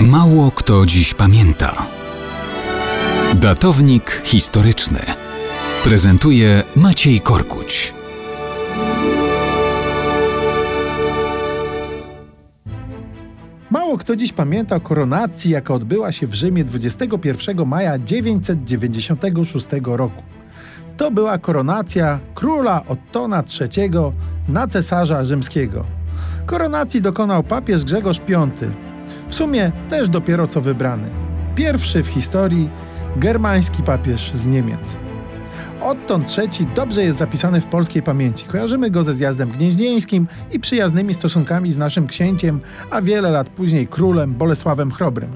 Mało kto dziś pamięta. Datownik historyczny prezentuje Maciej Korkuć. Mało kto dziś pamięta o koronacji, jaka odbyła się w Rzymie 21 maja 996 roku. To była koronacja króla Ottona III na cesarza rzymskiego. Koronacji dokonał papież Grzegorz V, w sumie też dopiero co wybrany. Pierwszy w historii germański papież z Niemiec. Otton III dobrze jest zapisany w polskiej pamięci. Kojarzymy go ze zjazdem gnieźnieńskim i przyjaznymi stosunkami z naszym księciem, a wiele lat później królem Bolesławem Chrobrym.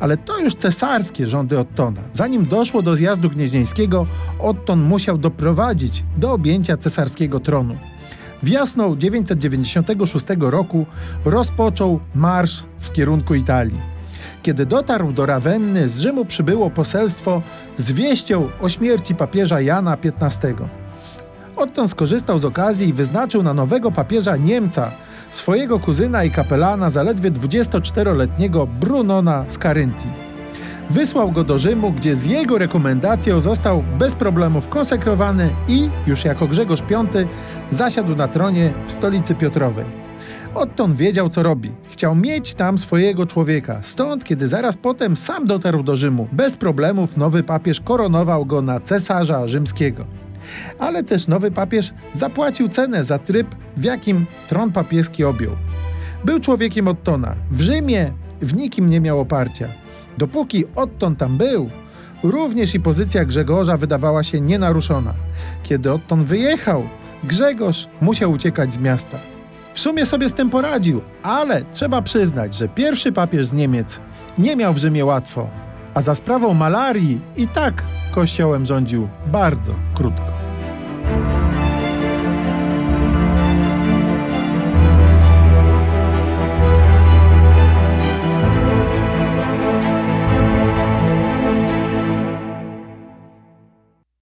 Ale to już cesarskie rządy Ottona. Zanim doszło do zjazdu gnieźnieńskiego, Otton musiał doprowadzić do objęcia cesarskiego tronu. Wiosną 996 roku rozpoczął marsz w kierunku Italii. Kiedy dotarł do Rawenny, z Rzymu przybyło poselstwo z wieścią o śmierci papieża Jana XV. Odtąd skorzystał z okazji i wyznaczył na nowego papieża Niemca, swojego kuzyna i kapelana zaledwie 24-letniego Brunona z Caryntii. Wysłał go do Rzymu, gdzie z jego rekomendacją został bez problemów konsekrowany i, już jako Grzegorz V, zasiadł na tronie w stolicy Piotrowej. Odtąd wiedział, co robi. Chciał mieć tam swojego człowieka. Stąd, kiedy zaraz potem sam dotarł do Rzymu, bez problemów nowy papież koronował go na cesarza rzymskiego. Ale też nowy papież zapłacił cenę za tryb, w jakim tron papieski objął. Był człowiekiem Ottona. W Rzymie w nikim nie miał oparcia. Dopóki Otton tam był, również i pozycja Grzegorza wydawała się nienaruszona. Kiedy Otton wyjechał, Grzegorz musiał uciekać z miasta. W sumie sobie z tym poradził, ale trzeba przyznać, że pierwszy papież z Niemiec nie miał w Rzymie łatwo, a za sprawą malarii i tak kościołem rządził bardzo krótko.